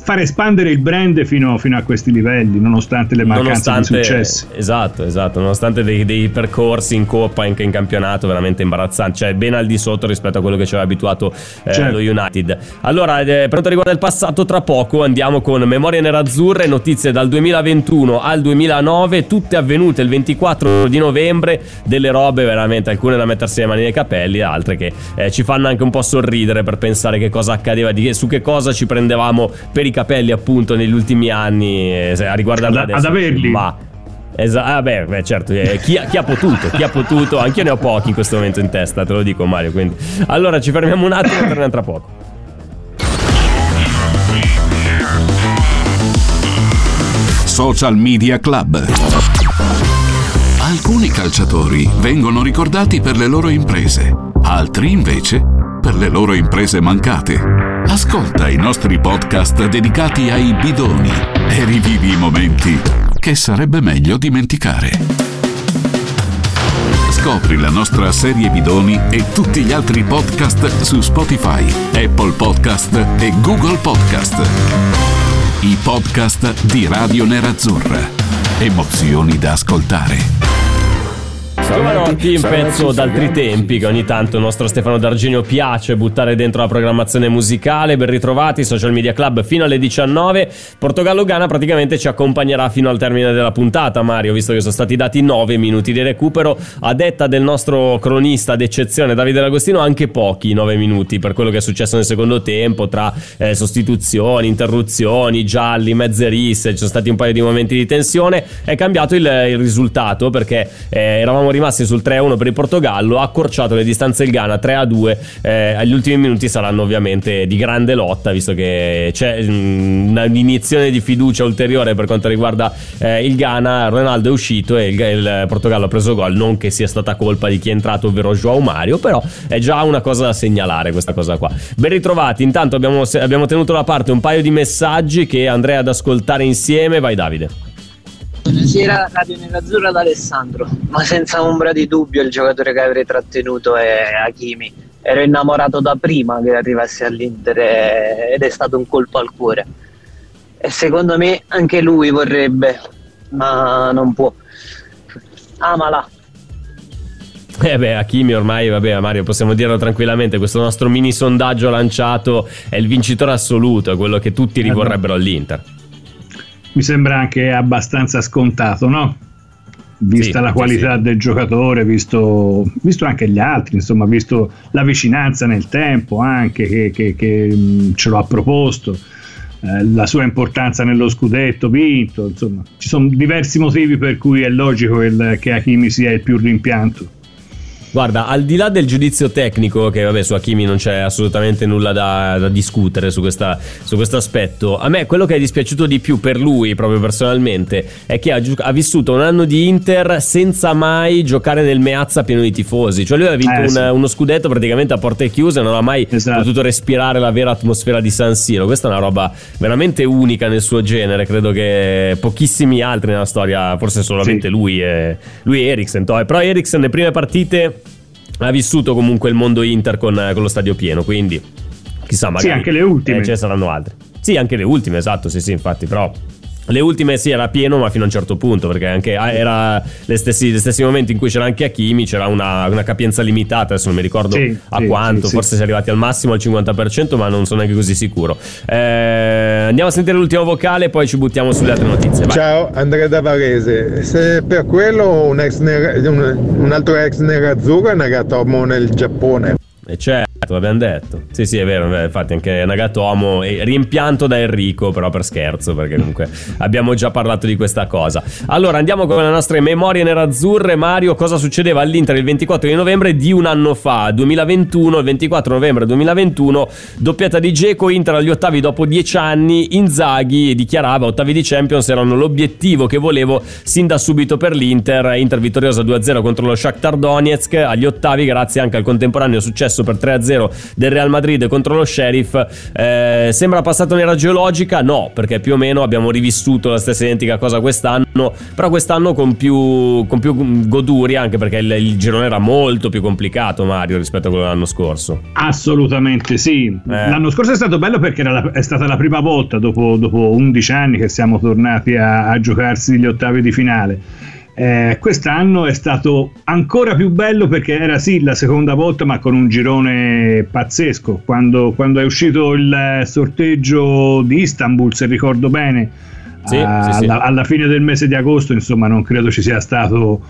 far espandere il brand fino, fino a questi livelli, nonostante le mancanze di successi. esatto, esatto, nonostante dei, dei percorsi in coppa anche in campionato veramente imbarazzanti, cioè ben al di sotto rispetto a quello che ci aveva abituato eh, Certo. lo United. Allora, eh, per quanto riguarda il passato, tra poco andiamo con memorie nerazzurre, notizie dal 2021 al 2009, tutte avvenute il 24 di novembre, delle robe veramente, alcune da mettersi le mani nei capelli, altre che eh, ci fanno anche un po' sorridere per pensare che cosa accadeva, di, su che cosa ci prendevamo per i capelli appunto negli ultimi anni eh, a riguardare Ad- ad averli. Ma Esatto, ah beh, beh, certo, eh, chi, ha- chi ha potuto, chi ha potuto, anch'io ne ho pochi in questo momento in testa, te lo dico Mario, quindi. Allora ci fermiamo un attimo e torniamo tra poco. Social Media Club. Alcuni calciatori vengono ricordati per le loro imprese, altri invece per le loro imprese mancate. Ascolta i nostri podcast dedicati ai bidoni e rivivi i momenti che sarebbe meglio dimenticare. Scopri la nostra serie bidoni e tutti gli altri podcast su Spotify, Apple Podcast e Google Podcast. I podcast di Radio Nerazzurra. Emozioni da ascoltare. Giovanotti, un pezzo d'altri tempi che ogni tanto il nostro Stefano D'Argenio piace buttare dentro la programmazione musicale. Ben ritrovati, Social Media Club fino alle 19. Portogallo-Ghana praticamente ci accompagnerà fino al termine della puntata, Mario, visto che sono stati dati 9 minuti di recupero. A detta del nostro cronista d'eccezione Davide D'Agostino, anche pochi 9 minuti per quello che è successo nel secondo tempo, tra eh, sostituzioni, interruzioni, gialli, mezze risse, ci sono stati un paio di momenti di tensione. È cambiato il, il risultato perché eh, eravamo rimasti sul 3-1 per il Portogallo, ha accorciato le distanze il Ghana 3-2. Eh, agli ultimi minuti saranno ovviamente di grande lotta, visto che c'è mm, un'iniezione di fiducia ulteriore per quanto riguarda eh, il Ghana. Ronaldo è uscito e il, il, Portogallo ha preso gol. Non che sia stata colpa di chi è entrato, ovvero Joao Mario, però è già una cosa da segnalare questa cosa qua. Ben ritrovati, intanto abbiamo, abbiamo tenuto da parte un paio di messaggi che andrei ad ascoltare insieme. Vai Davide. Buonasera Radio Nerazzurra da Alessandro, ma senza ombra di dubbio il giocatore che avrei trattenuto è Hakimi. Ero innamorato da prima che arrivasse all'Inter ed è stato un colpo al cuore. E secondo me anche lui vorrebbe, ma non può. Amala. Eh beh, Hakimi ormai, vabbè Mario, possiamo dirlo tranquillamente, questo nostro mini sondaggio lanciato è il vincitore assoluto, è quello che tutti rivorrebbero all'Inter mi sembra anche abbastanza scontato, no? Vista sì, la qualità sì. del giocatore, visto, visto, anche gli altri, insomma, visto la vicinanza nel tempo anche che, che, che ce lo ha proposto, eh, la sua importanza nello scudetto vinto, insomma, ci sono diversi motivi per cui è logico il, che Hakimi sia il più rimpianto. Guarda, al di là del giudizio tecnico, che vabbè su Hakimi non c'è assolutamente nulla da, da discutere su, questa, su, questo aspetto, a me quello che è dispiaciuto di più per lui, proprio personalmente, è che ha, ha vissuto un anno di Inter senza mai giocare nel Meazza pieno di tifosi. Cioè lui ha vinto eh, un, sì. uno scudetto praticamente a porte chiuse, non ha mai esatto. potuto respirare la vera atmosfera di San Siro. Questa è una roba veramente unica nel suo genere, credo che pochissimi altri nella storia, forse solamente sì. lui, e, lui e Eriksen. Però Eriksen le prime partite ha vissuto comunque il mondo Inter con, con lo stadio pieno, quindi chissà magari... Sì, anche le ultime. Eh, ce ne saranno altre. Sì, anche le ultime, esatto, sì, sì, infatti, però le ultime sì era pieno ma fino a un certo punto perché anche ah, era gli stessi, stessi, momenti in cui c'era anche Hakimi c'era una, una capienza limitata adesso non mi ricordo sì, a sì, quanto sì, forse si è arrivati al massimo al 50% ma non sono neanche così sicuro. Eh, andiamo a sentire l'ultimo vocale poi ci buttiamo sulle altre notizie Vai. ciao Andrea da Varese. Se per quello un, ex nera, un, un altro ex nerazzurro è Nagatomo nel Giappone. E certo l'abbiamo detto. Sì, sì, è vero. Infatti, anche Nagatomo rimpianto da Enrico, però per scherzo, perché comunque abbiamo già parlato di questa cosa. Allora, andiamo con le nostre memorie nerazzurre. Mario, cosa succedeva all'Inter il 24 di novembre di un anno fa, 2021, il 24 novembre 2021, doppiata di Geco, Inter agli ottavi dopo dieci anni. Inzaghi dichiarava: ottavi di Champions erano l'obiettivo che volevo sin da subito per l'Inter. Inter vittoriosa 2-0 contro lo Shakhtar Donetsk agli ottavi, grazie anche al contemporaneo successo per 3-0 0 del Real Madrid contro lo Sheriff. Eh, sembra passata un'era geologica? No, perché più o meno abbiamo rivissuto la stessa identica cosa quest'anno, però quest'anno con più, con più goduria, anche perché il, il, girone era molto più complicato, Mario, rispetto a quello dell'anno scorso. Assolutamente sì. Eh. L'anno scorso è stato bello perché la, è stata la prima volta dopo, dopo 11 anni che siamo tornati a, a giocarsi gli ottavi di finale eh, quest'anno è stato ancora più bello perché era sì la seconda volta ma con un girone pazzesco quando, quando è uscito il sorteggio di Istanbul se ricordo bene sì, a, sì, sì. Alla, alla, fine del mese di agosto insomma non credo ci sia stato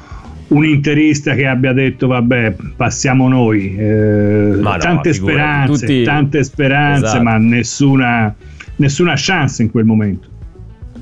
un interista che abbia detto vabbè passiamo noi eh, no, tante, speranze, tutti... tante speranze esatto. ma nessuna, nessuna chance in quel momento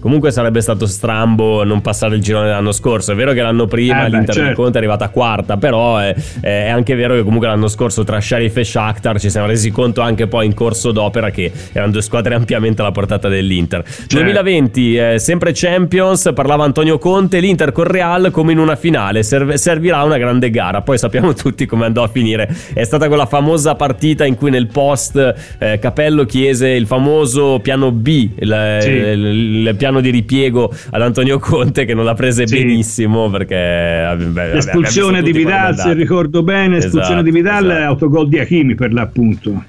Comunque sarebbe stato strambo non passare il girone dell'anno scorso. È vero che l'anno prima eh beh, l'Inter certo. Conte è arrivata quarta, però è, è, anche vero che comunque l'anno scorso tra Sheriff e Shakhtar ci siamo resi conto anche poi in corso d'opera che erano due squadre ampiamente alla portata dell'Inter. Certo. 2020, eh, sempre Champions, parlava Antonio Conte, l'Inter con Real come in una finale, serve, servirà una grande gara. Poi sappiamo tutti come andò a finire. È stata quella famosa partita in cui nel post eh, Capello chiese il famoso piano B, il, sì. il, il piano piano di ripiego ad Antonio Conte che non l'ha prese Sì. benissimo perché beh, visto di Vidal, se ricordo bene, espulsione Esatto, di Vidal, esatto. autogol di Hakimi per l'appunto.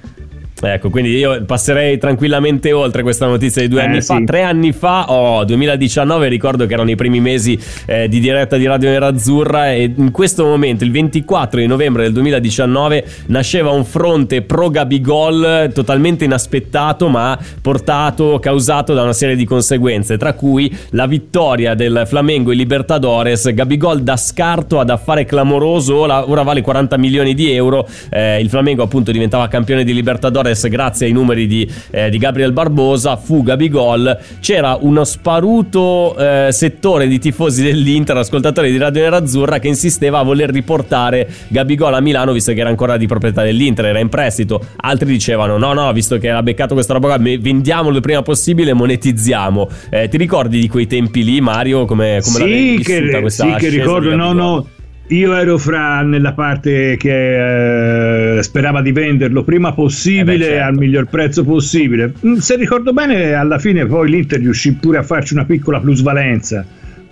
Ecco, quindi io passerei tranquillamente oltre questa notizia di due Eh, anni fa. sì. Tre anni fa, oh, 2019, ricordo che erano i primi mesi eh, di diretta di Radio Nerazzurra e in questo momento, il 24 di novembre del 2019, nasceva un fronte pro Gabigol totalmente inaspettato ma portato, causato da una serie di conseguenze, tra cui la vittoria del Flamengo in Libertadores, Gabigol da scarto ad affare clamoroso, ora, ora vale 40 milioni di euro, Eh, il Flamengo appunto diventava campione di Libertadores grazie ai numeri di, eh, di Gabriel Barbosa, fu Gabigol, c'era uno sparuto eh, settore di tifosi dell'Inter, ascoltatori di Radio Nerazzurra che insisteva a voler riportare Gabigol a Milano visto che era ancora di proprietà dell'Inter, era in prestito, altri dicevano no no, visto che ha beccato questa roba qua, vendiamolo il prima possibile, monetizziamo. Eh, ti ricordi di quei tempi lì Mario come, come l'avevi sì, vissuta che, questa sì, che ricordo, no, no. Io ero fra nella parte che eh, sperava di venderlo prima possibile Eh beh, certo. al miglior prezzo possibile. Mm, Se ricordo bene, alla fine poi l'Inter riuscì pure a farci una piccola plusvalenza.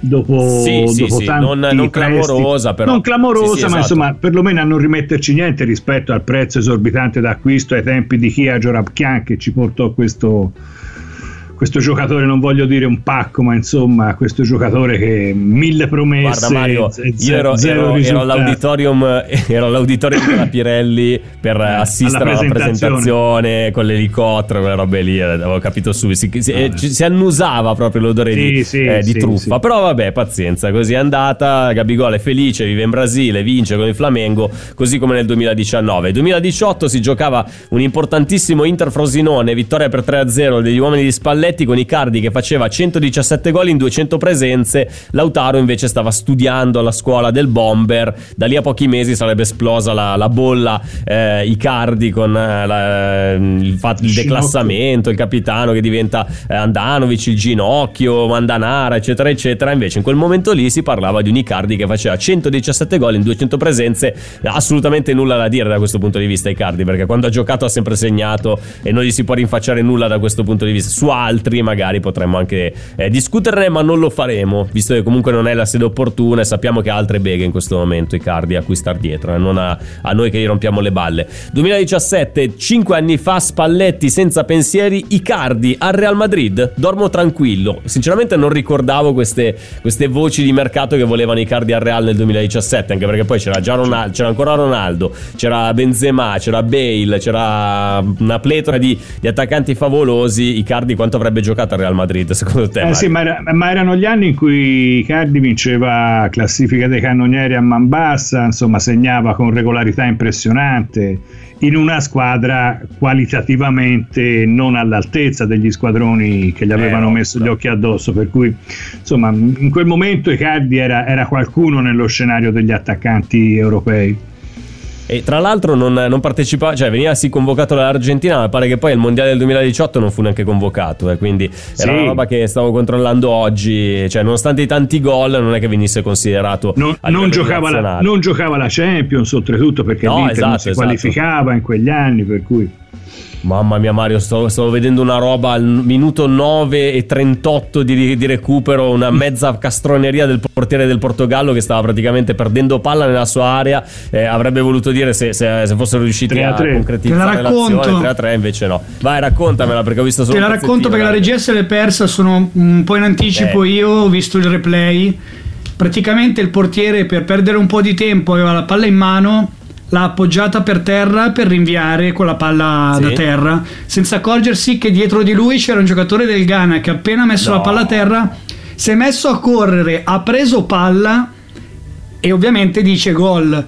Dopo, Sì, dopo sì, tanti non- non clamorosa, però. non clamorosa, sì, ma esatto. insomma, perlomeno a non rimetterci niente rispetto al prezzo esorbitante d'acquisto ai tempi di Kia Jorabchian che ci portò questo, questo giocatore, non voglio dire un pacco, ma insomma, questo giocatore che mille promesse. Guarda Mario, z- io ero, ero- ero all'auditorium, ero all'auditorium della Pirelli per assistere alla alla presentazione. presentazione con l'elicottero, quelle robe lì, eh, avevo capito subito, si, si, eh, ci- si annusava proprio l'odore Sì, di, sì, eh, di sì, truffa, però vabbè, pazienza, così è andata, Gabigol è felice, vive in Brasile, vince con il Flamengo, così come nel 2019. 2018 si giocava un importantissimo Inter Frosinone, vittoria per 3-0 degli uomini di Spalletti con Icardi che faceva 117 gol in 200 presenze, Lautaro invece stava studiando alla scuola del Bomber, da lì a pochi mesi sarebbe esplosa la, la bolla eh, Icardi con eh, la- il, fatto- Il declassamento, il capitano che diventa eh, Andanovic, il ginocchio, Mandanara, eccetera, eccetera. Invece in quel momento lì si parlava di un Icardi che faceva 117 gol in 200 presenze, assolutamente nulla da dire da questo punto di vista Icardi, perché quando ha giocato ha sempre segnato e non gli si può rinfacciare nulla da questo punto di vista. Su altri magari potremmo anche eh, discuterne, ma non lo faremo, visto che comunque non è la sede opportuna e sappiamo che ha altre beghe in questo momento Icardi a cui star dietro, eh, non a, a noi che gli rompiamo le balle. 2017, 5 anni fa, Spalletti senza pensieri, Icardi al Real Madrid, dormo tranquillo. Sinceramente non ricordavo queste, queste voci di mercato che volevano Icardi al Real nel 2017, anche perché poi c'era già Ronaldo, c'era ancora Ronaldo, c'era Benzema, c'era Bale, c'era una pletora di, di attaccanti favolosi. Icardi quanto avrebbe giocato al Real Madrid secondo te? Eh sì, ma, era- ma erano gli anni in cui Icardi vinceva classifica dei cannonieri a man bassa, insomma segnava con regolarità impressionante in una squadra qualitativamente non all'altezza degli squadroni che gli avevano Eh, messo gli occhi addosso, per cui insomma in quel momento Icardi era, era qualcuno nello scenario degli attaccanti europei. E tra l'altro non, non partecipava, cioè veniva sì convocato dall'Argentina, ma pare che poi il mondiale del 2018 non fu neanche convocato. eh, quindi era Sì. una roba che stavo controllando oggi. Cioè, nonostante i tanti gol, non è che venisse considerato. Non, non giocava la, non giocava la Champions oltretutto perché No, l'Inter non esatto, si esatto. qualificava in quegli anni per cui Mamma mia, Mario, sto- stavo vedendo una roba al minuto 9 e 38 di, di recupero. Una mezza castroneria del portiere del Portogallo che stava praticamente perdendo palla nella sua area. Eh, avrebbe voluto dire se, se, se fossero riusciti 3 a a 3. concretizzare Te la racconto. l'azione 3 a 3, invece no. Vai, raccontamela perché ho visto solo Te la racconto perché la regia se l'è persa, sono un po' in anticipo Eh. io, ho visto il replay. Praticamente il portiere per perdere un po' di tempo aveva la palla in mano, l'ha appoggiata per terra per rinviare con la palla Sì. da terra, senza accorgersi che dietro di lui c'era un giocatore del Ghana che appena messo No. la palla a terra si è messo a correre, ha preso palla e ovviamente dice gol.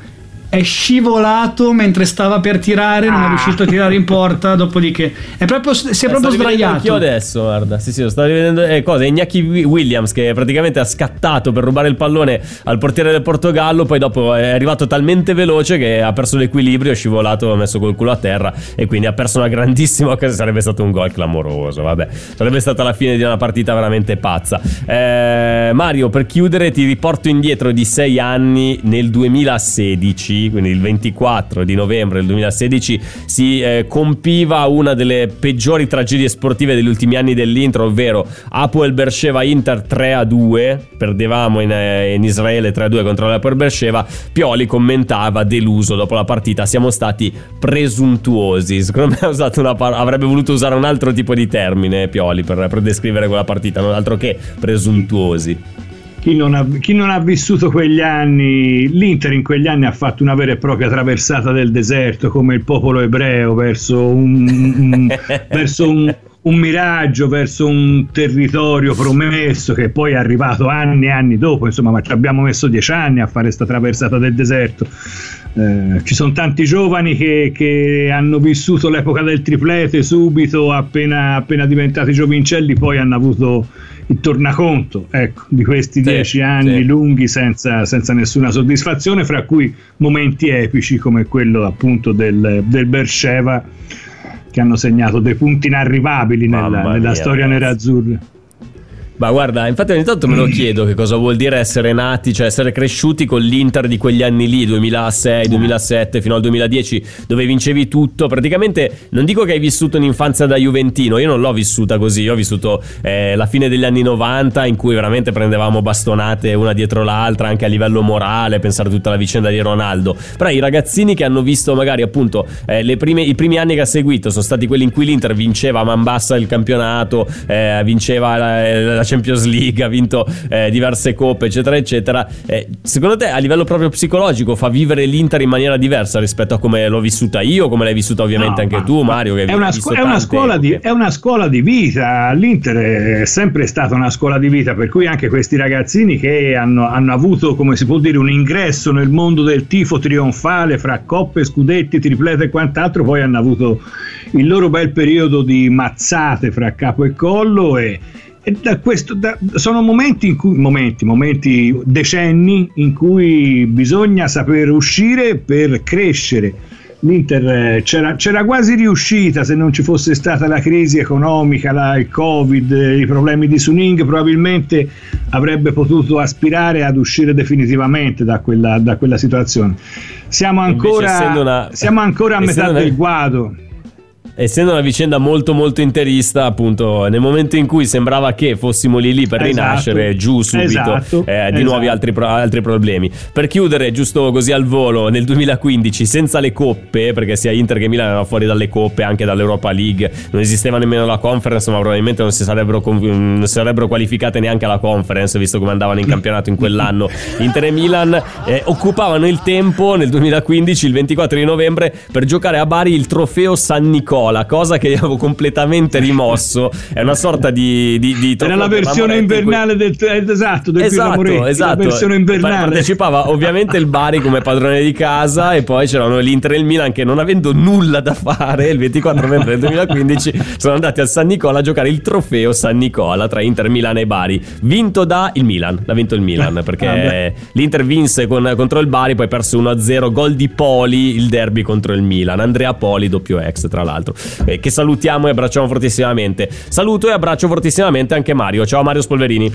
È scivolato mentre stava per tirare, non è riuscito a tirare in porta. Dopodiché è proprio, si è Eh, proprio sdraiato. adesso, guarda. Sì, sì, lo sto rivedendo. Eh, cosa? Wi- Williams che praticamente ha scattato per rubare il pallone al portiere del Portogallo. Poi dopo è arrivato talmente veloce che ha perso l'equilibrio, è scivolato, ha messo col culo a terra. E quindi ha perso una grandissima occasione. Sarebbe stato un gol clamoroso. Vabbè, sarebbe stata la fine di una partita veramente pazza. Eh, Mario, per chiudere, ti riporto indietro di sei anni nel 2016. Quindi il 24 di novembre del 2016, si eh, compiva una delle peggiori tragedie sportive degli ultimi anni dell'Inter, ovvero Apoel Bersheva Inter 3 a 2, perdevamo in, eh, in Israele 3 a 2 contro l'Apoel Bersheva, Pioli commentava deluso dopo la partita, siamo stati presuntuosi, secondo me par- avrebbe voluto usare un altro tipo di termine Pioli per, per descrivere quella partita, non altro che presuntuosi. Chi non, ha, chi non, ha, vissuto quegli anni, l'Inter in quegli anni ha fatto una vera e propria traversata del deserto come il popolo ebreo verso un, un, verso un, un miraggio, verso un territorio promesso che poi è arrivato anni e anni dopo, insomma, ma ci abbiamo messo dieci anni a fare questa traversata del deserto. Eh, ci sono tanti giovani che, che, hanno vissuto l'epoca del triplete subito, appena, appena diventati giovincelli, poi hanno avuto il tornaconto ecco, di questi sì, dieci anni sì. lunghi senza, senza, nessuna soddisfazione, fra cui momenti epici come quello appunto del, del Bersheva che hanno segnato dei punti inarrivabili nella, nella storia nerazzurra. Ma guarda, infatti ogni tanto me lo chiedo che cosa vuol dire essere nati, cioè essere cresciuti con l'Inter di quegli anni lì, 2006, 2007 fino al 2010, dove vincevi tutto. Praticamente non dico che hai vissuto un'infanzia da Juventino, io non l'ho vissuta così, io ho vissuto eh, la fine degli anni 90 in cui veramente prendevamo bastonate una dietro l'altra, anche a livello morale, pensare tutta la vicenda di Ronaldo. Però i ragazzini che hanno visto magari appunto eh, prime, i primi anni che ha seguito sono stati quelli in cui l'Inter vinceva a man bassa il campionato, eh, vinceva la, la Champions League, ha vinto eh, diverse coppe, eccetera, eccetera. Eh, secondo te, a livello proprio psicologico, fa vivere l'Inter in maniera diversa rispetto a come l'ho vissuta io, come l'hai vissuta ovviamente no, anche tu, Mario? Che è, una, scu- è, una scuola di, è una scuola di vita. L'Inter è sempre stata una scuola di vita, per cui anche questi ragazzini che hanno, hanno avuto, come si può dire, un ingresso nel mondo del tifo trionfale fra coppe, scudetti, triplete e quant'altro, poi hanno avuto il loro bel periodo di mazzate fra capo e collo e da questo, da, sono momenti, in cui, momenti, momenti, decenni in cui bisogna saper uscire per crescere. L'Inter eh, c'era, c'era, quasi riuscita se non ci fosse stata la crisi economica, la, il Covid, i problemi di Suning, probabilmente avrebbe potuto aspirare ad uscire definitivamente da quella, da quella situazione. Siamo ancora, una, siamo ancora a metà una... del guado essendo una vicenda molto molto interista, appunto, nel momento in cui sembrava che fossimo lì lì per esatto. rinascere, giù subito, esatto. eh, di esatto. nuovi altri, altri, problemi. Per chiudere, giusto così al volo, nel 2015, senza le coppe, perché sia Inter che Milan erano fuori dalle coppe, anche dall'Europa League, non esisteva nemmeno la conference, ma probabilmente non si sarebbero, non sarebbero qualificate neanche alla conference, visto come andavano in campionato in quell'anno. Inter e Milan eh, occupavano il tempo nel 2015, il 24 di novembre, per giocare a Bari il trofeo San Nicola Viola, cosa che avevo completamente rimosso. È una sorta di. di, di Era la versione invernale del. Eh, esatto, del esatto, esatto. La versione invernale. Partecipava ovviamente il Bari come padrone di casa e poi c'erano l'Inter e il Milan che non avendo nulla da fare il 24 novembre del 2015 sono andati al San Nicola a giocare il trofeo San Nicola tra Inter, Milan e Bari. Vinto da il Milan. L'ha vinto il Milan perché ah, l'Inter vinse con, contro il Bari, poi perso 1-0. Gol di Poli il derby contro il Milan. Andrea Poli, doppio ex tra l'altro eh, che salutiamo e abbracciamo fortissimamente. Saluto e abbraccio fortissimamente anche Mario. Ciao Mario Spolverini.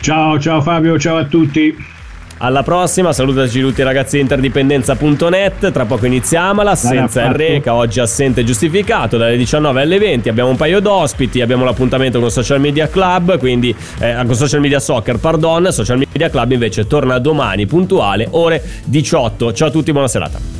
Ciao, ciao Fabio, ciao a tutti. Alla prossima, salutaci tutti ragazzi di interdipendenza.net. Tra poco iniziamo l'assenza il Reca, oggi assente giustificato dalle 19 alle 20. Abbiamo un paio d'ospiti, abbiamo l'appuntamento con Social Media Club, quindi eh, con Social Media Soccer, pardon. Social Media Club invece torna domani puntuale, ore 18. Ciao a tutti, buona serata.